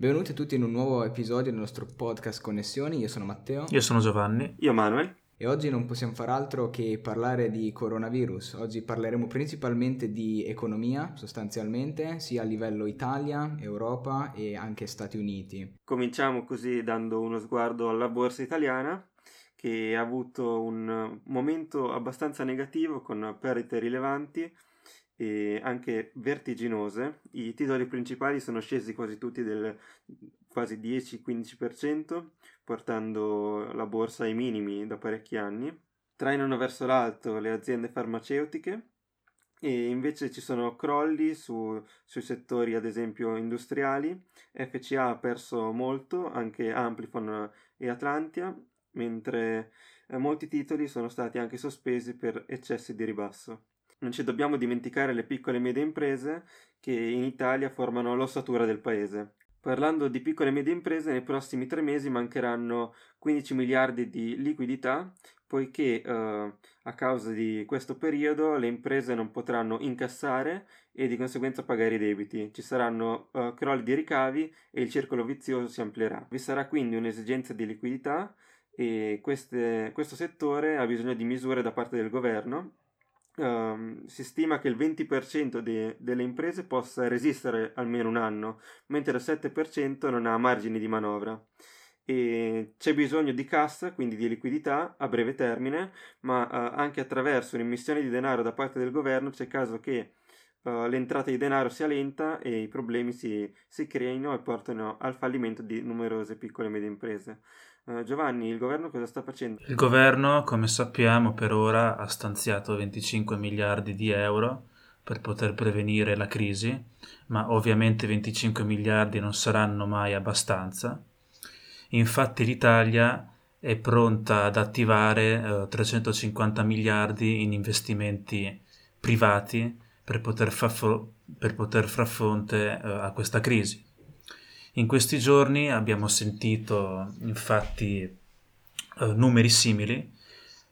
Benvenuti tutti in un nuovo episodio del nostro podcast Connessioni. Io sono Matteo. Io sono Giovanni. Io Manuel. E oggi non possiamo fare altro che parlare di coronavirus. Oggi parleremo principalmente di economia, sostanzialmente, sia a livello Italia, Europa e anche Stati Uniti. Cominciamo così dando uno sguardo alla borsa italiana che ha avuto un momento abbastanza negativo con perdite rilevanti e anche vertiginose. I titoli principali sono scesi quasi tutti del quasi 10-15%, portando la borsa ai minimi da parecchi anni. Trainano verso l'alto le aziende farmaceutiche e invece ci sono crolli su, sui settori ad esempio industriali. FCA ha perso molto, anche Amplifon e Atlantia, mentre eh, molti titoli sono stati anche sospesi per eccessi di ribasso. Non ci dobbiamo dimenticare le piccole e medie imprese che in Italia formano l'ossatura del paese. Parlando di piccole e medie imprese, nei prossimi tre mesi mancheranno 15 miliardi di liquidità, poiché eh, a causa di questo periodo le imprese non potranno incassare e di conseguenza pagare i debiti. Ci saranno eh, crolli di ricavi e il circolo vizioso si amplierà. Vi sarà quindi un'esigenza di liquidità e queste, questo settore ha bisogno di misure da parte del governo Um, si stima che il 20% de- delle imprese possa resistere almeno un anno, mentre il 7% non ha margini di manovra. E c'è bisogno di cassa, quindi di liquidità a breve termine, ma uh, anche attraverso un'emissione di denaro da parte del governo c'è caso che uh, l'entrata di denaro sia lenta e i problemi si, si creino e portano al fallimento di numerose piccole e medie imprese. Uh, Giovanni, il governo cosa sta facendo? Il governo, come sappiamo, per ora ha stanziato 25 miliardi di euro per poter prevenire la crisi, ma ovviamente 25 miliardi non saranno mai abbastanza. Infatti l'Italia è pronta ad attivare uh, 350 miliardi in investimenti privati per poter, fo- per poter far fronte uh, a questa crisi. In questi giorni abbiamo sentito infatti eh, numeri simili,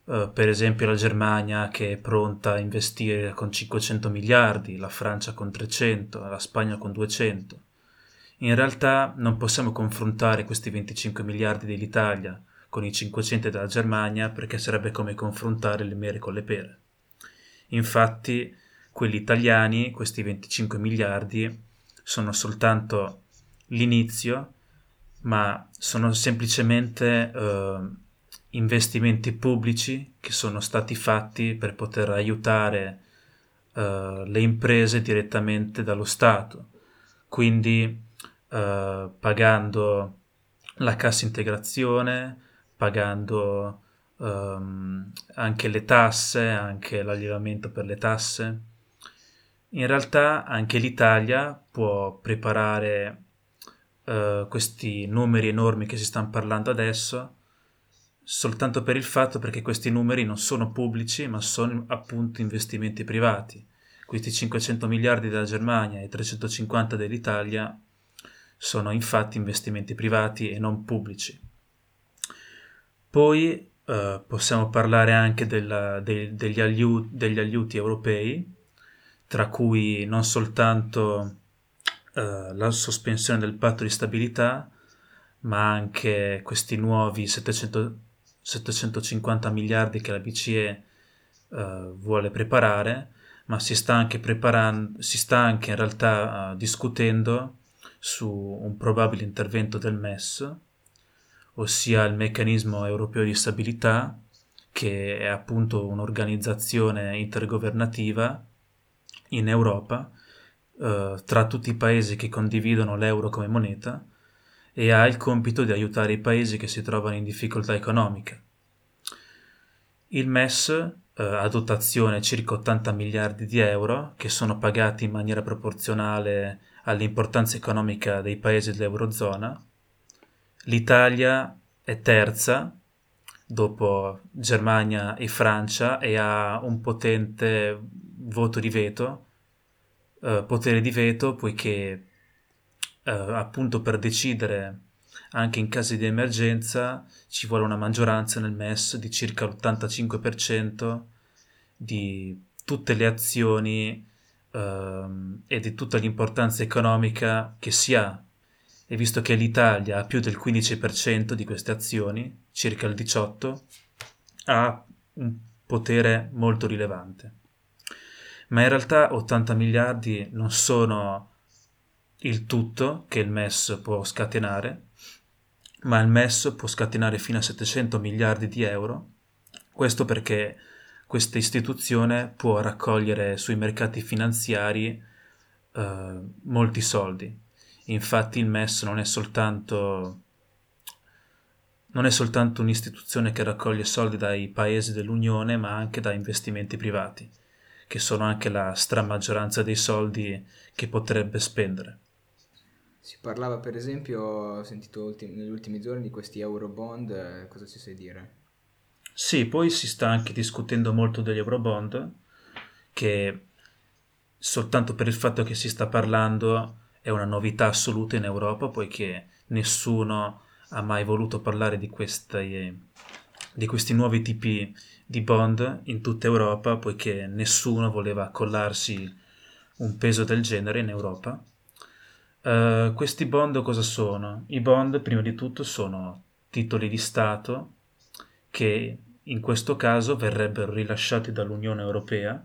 eh, per esempio la Germania che è pronta a investire con 500 miliardi, la Francia con 300, la Spagna con 200. In realtà non possiamo confrontare questi 25 miliardi dell'Italia con i 500 della Germania perché sarebbe come confrontare le mere con le pere. Infatti quelli italiani, questi 25 miliardi, sono soltanto l'inizio, ma sono semplicemente eh, investimenti pubblici che sono stati fatti per poter aiutare eh, le imprese direttamente dallo Stato, quindi eh, pagando la cassa integrazione, pagando ehm, anche le tasse, anche l'allevamento per le tasse. In realtà anche l'Italia può preparare uh, questi numeri enormi che si stanno parlando adesso soltanto per il fatto perché questi numeri non sono pubblici ma sono appunto investimenti privati. Questi 500 miliardi della Germania e 350 dell'Italia sono infatti investimenti privati e non pubblici. Poi uh, possiamo parlare anche della, de, degli, aiuti, degli aiuti europei, tra cui non soltanto eh, la sospensione del patto di stabilità, ma anche questi nuovi 700, 750 miliardi che la BCE uh, vuole preparare, ma si sta anche si sta anche in realtà uh, discutendo su un probabile intervento del MES, ossia il meccanismo europeo di stabilità, che è appunto un'organizzazione intergovernativa in Europa eh, tra tutti i paesi che condividono l'euro come moneta e ha il compito di aiutare i paesi che si trovano in difficoltà economica. Il MES eh, ha dotazione circa 80 miliardi di euro che sono pagati in maniera proporzionale all'importanza economica dei paesi dell'Eurozona. L'Italia è terza dopo Germania e Francia e ha un potente voto di veto uh, potere di veto poiché uh, appunto per decidere anche in casi di emergenza ci vuole una maggioranza nel MES di circa l'85% di tutte le azioni uh, e di tutta l'importanza economica che si ha e visto che l'Italia ha più del 15% di queste azioni, circa il 18%, ha un potere molto rilevante. Ma in realtà 80 miliardi non sono il tutto che il MES può scatenare, ma il MES può scatenare fino a 700 miliardi di euro. Questo perché questa istituzione può raccogliere sui mercati finanziari eh, molti soldi. Infatti il MES non è soltanto non è soltanto un'istituzione che raccoglie soldi dai paesi dell'Unione, ma anche da investimenti privati, che sono anche la stramaggioranza dei soldi che potrebbe spendere. Si parlava per esempio, ho sentito ultim- negli ultimi giorni di questi Eurobond, eh, cosa ci sai dire? Sì, poi si sta anche discutendo molto degli Eurobond, che soltanto per il fatto che si sta parlando è una novità assoluta in Europa, poiché nessuno ha mai voluto parlare di, queste, di questi nuovi tipi di bond in tutta Europa, poiché nessuno voleva accollarsi un peso del genere in Europa. Uh, questi bond cosa sono? I bond, prima di tutto, sono titoli di Stato che in questo caso verrebbero rilasciati dall'Unione Europea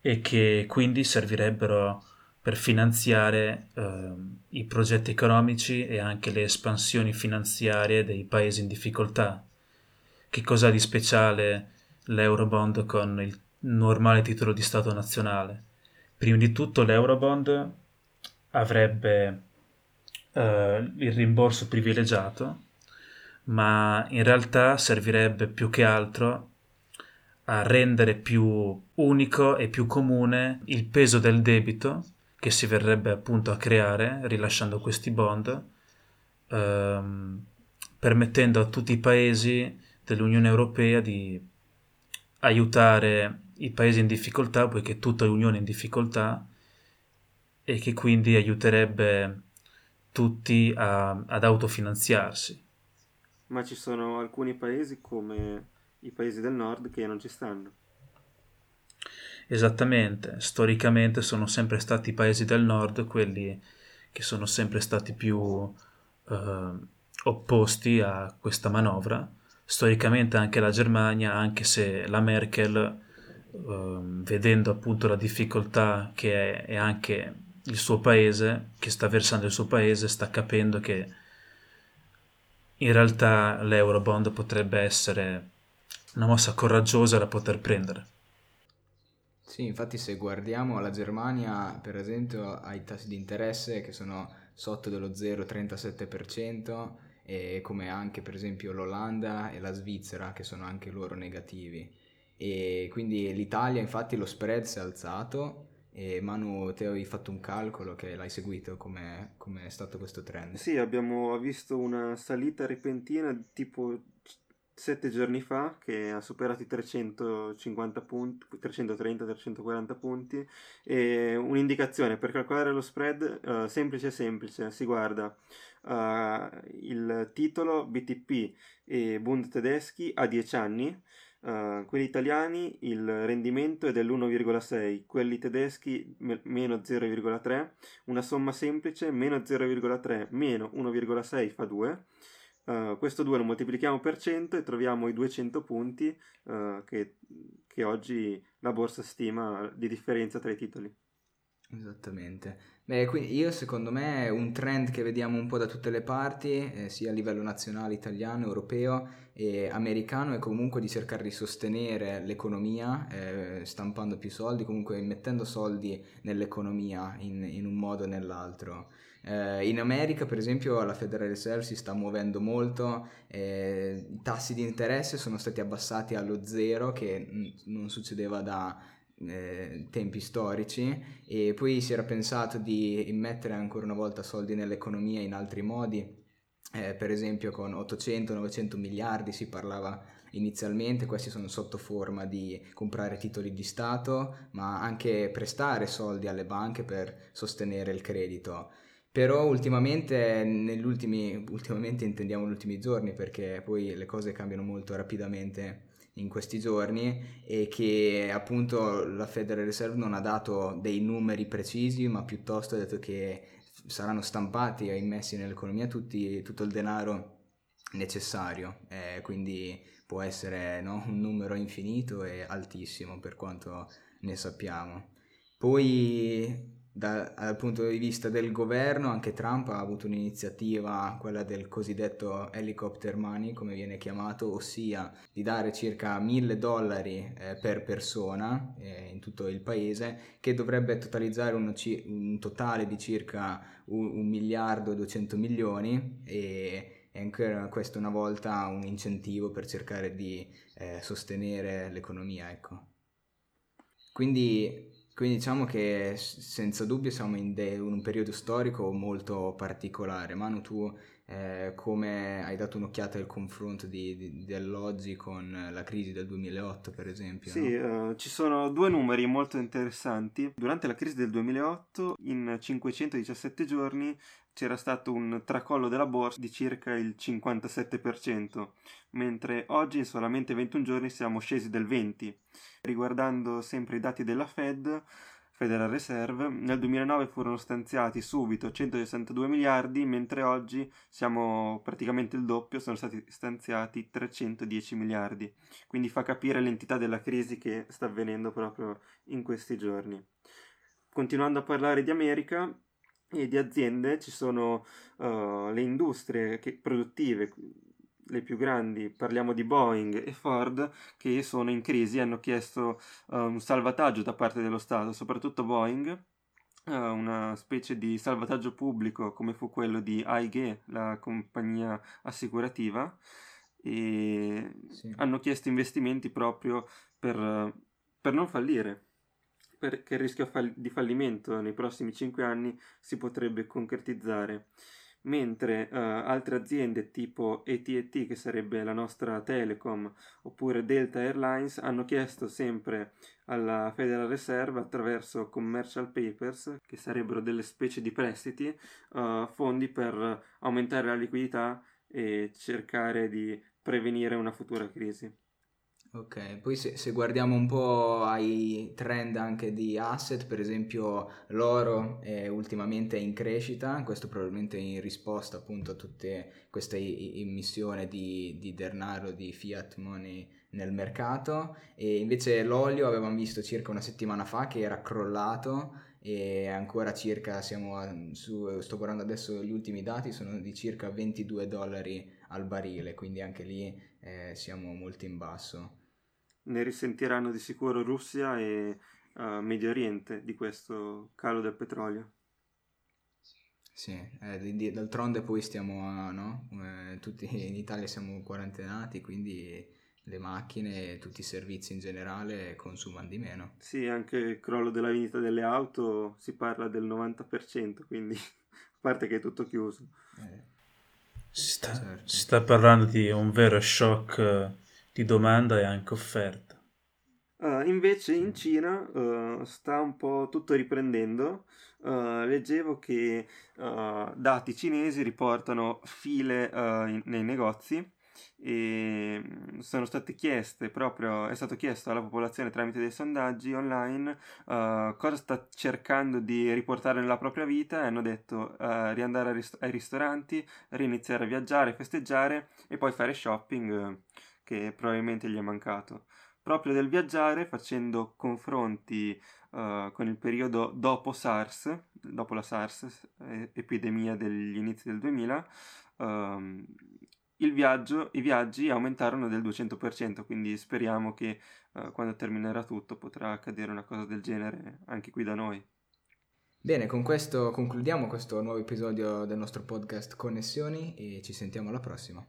e che quindi servirebbero per finanziare eh, i progetti economici e anche le espansioni finanziarie dei paesi in difficoltà. Che cosa ha di speciale l'Eurobond con il normale titolo di Stato nazionale? Prima di tutto l'Eurobond avrebbe eh, il rimborso privilegiato, ma in realtà servirebbe più che altro a rendere più unico e più comune il peso del debito che si verrebbe appunto a creare rilasciando questi bond, ehm, permettendo a tutti i paesi dell'Unione Europea di aiutare i paesi in difficoltà, poiché tutta l'Unione è in difficoltà, e che quindi aiuterebbe tutti a, ad autofinanziarsi. Ma ci sono alcuni paesi come i paesi del nord che non ci stanno. Esattamente, storicamente sono sempre stati i paesi del nord quelli che sono sempre stati più eh, opposti a questa manovra. Storicamente anche la Germania, anche se la Merkel, eh, vedendo appunto la difficoltà che è, è anche il suo paese, che sta versando il suo paese, sta capendo che in realtà l'Eurobond potrebbe essere una mossa coraggiosa da poter prendere. Sì, infatti se guardiamo la Germania, per esempio, ha i tassi di interesse che sono sotto dello 0,37% e come anche per esempio l'Olanda e la Svizzera che sono anche loro negativi. E quindi l'Italia infatti lo spread si è alzato e Manu, te hai fatto un calcolo che l'hai seguito, come è stato questo trend? Sì, abbiamo visto una salita repentina tipo sette giorni fa che ha superato i 350 punti, 330-340 punti e un'indicazione per calcolare lo spread uh, semplice semplice, si guarda uh, il titolo BTP e Bund tedeschi a 10 anni, uh, quelli italiani il rendimento è dell'1,6, quelli tedeschi me- meno 0,3, una somma semplice meno 0,3 meno 1,6 fa 2 Uh, questo 2 lo moltiplichiamo per 100 e troviamo i 200 punti uh, che, che, oggi la borsa stima di differenza tra i titoli. Esattamente. Beh, quindi io secondo me un trend che vediamo un po' da tutte le parti, eh, sia a livello nazionale, italiano, europeo e americano, è comunque di cercare di sostenere l'economia, eh, stampando più soldi, comunque mettendo soldi nell'economia in, in un modo o nell'altro. Eh, in America, per esempio, la Federal Reserve si sta muovendo molto, eh, i tassi di interesse sono stati abbassati allo zero, che n- non succedeva da eh, tempi storici, e poi si era pensato di immettere ancora una volta soldi nell'economia in altri modi. Eh, per esempio con 800-900 miliardi si parlava inizialmente, questi sono sotto forma di comprare titoli di Stato, ma anche prestare soldi alle banche per sostenere il credito. Però ultimamente, ultimamente intendiamo gli ultimi giorni perché poi le cose cambiano molto rapidamente in questi giorni e che appunto la Federal Reserve non ha dato dei numeri precisi ma piuttosto ha detto che saranno stampati e immessi nell'economia tutti, tutto il denaro necessario, eh, quindi può essere no, un numero infinito e altissimo per quanto ne sappiamo. Poi da, dal punto di vista del governo, anche Trump ha avuto un'iniziativa, quella del cosiddetto helicopter money, come viene chiamato, ossia di dare circa mille dollari eh, per persona eh, in tutto il paese, che dovrebbe totalizzare un, un totale di circa un, un miliardo e 200 milioni e e anche questo una volta un incentivo per cercare di eh, sostenere l'economia, ecco. Quindi quindi diciamo che senza dubbio siamo in, de- un periodo storico molto particolare. Manu, tu eh, come hai dato un'occhiata al confronto di, di, dell'oggi con la crisi del 2008, per esempio? Sì, no? uh, ci sono due numeri molto interessanti. Durante la crisi del 2008, in 517 giorni, c'era stato un tracollo della borsa di circa il 57%, mentre oggi in solamente 21 giorni siamo scesi del 20%. Riguardando sempre i dati della Fed, Federal Reserve, nel 2009 furono stanziati subito 162 miliardi, mentre oggi siamo praticamente il doppio, sono stati stanziati 310 miliardi. Quindi fa capire l'entità della crisi che sta avvenendo proprio in questi giorni. Continuando a parlare di America, e di aziende ci sono uh, le industrie che, produttive, le più grandi, parliamo di Boeing e Ford, che sono in crisi, hanno chiesto uh, un salvataggio da parte dello Stato, soprattutto Boeing, uh, una specie di salvataggio pubblico come fu quello di AIG, la compagnia assicurativa, e sì. hanno chiesto investimenti proprio per, per non fallire perché il rischio di fallimento nei prossimi 5 anni si potrebbe concretizzare, mentre uh, altre aziende tipo AT&T, che sarebbe la nostra Telecom, oppure Delta Airlines, hanno chiesto sempre alla Federal Reserve attraverso commercial papers, che sarebbero delle specie di prestiti, uh, fondi per aumentare la liquidità e cercare di prevenire una futura crisi. Ok, poi se, se, guardiamo un po' ai trend anche di asset, per esempio l'oro è ultimamente in crescita, questo probabilmente in risposta appunto a tutte queste immissioni di, di denaro, di fiat money nel mercato. E invece l'olio avevamo visto circa una settimana fa che era crollato e ancora circa siamo su, sto guardando adesso gli ultimi dati, sono di circa 22 dollari al barile, quindi anche lì eh, siamo molto in basso ne risentiranno di sicuro Russia e uh, Medio Oriente di questo calo del petrolio. Sì, eh, d'altronde poi stiamo, a, no? eh, tutti in Italia siamo quarantenati, quindi le macchine e tutti i servizi in generale consumano di meno. Sì, anche il crollo della vendita delle auto si parla del 90%, quindi a parte che è tutto chiuso. Eh. Si, sta, certo. si sta parlando di un vero shock di domanda e anche offerta. Uh, invece in Cina uh, sta un po' tutto riprendendo. Uh, leggevo che dati cinesi riportano file in, nei negozi e mm, sono state chieste proprio, è stato chiesto alla popolazione tramite dei sondaggi online cosa sta cercando di riportare nella propria vita e hanno detto riandare rist- ai ristoranti, riniziare a viaggiare, festeggiare e poi fare shopping che probabilmente gli è mancato. Proprio del viaggiare, facendo confronti uh, con il periodo dopo SARS, dopo la SARS, eh, epidemia degli inizi del 2000, um, ehm, viaggio, i viaggi aumentarono del 200%, quindi speriamo che uh, quando terminerà tutto potrà accadere una cosa del genere anche qui da noi. Bene, con questo concludiamo questo nuovo episodio del nostro podcast Connessioni e ci sentiamo alla prossima.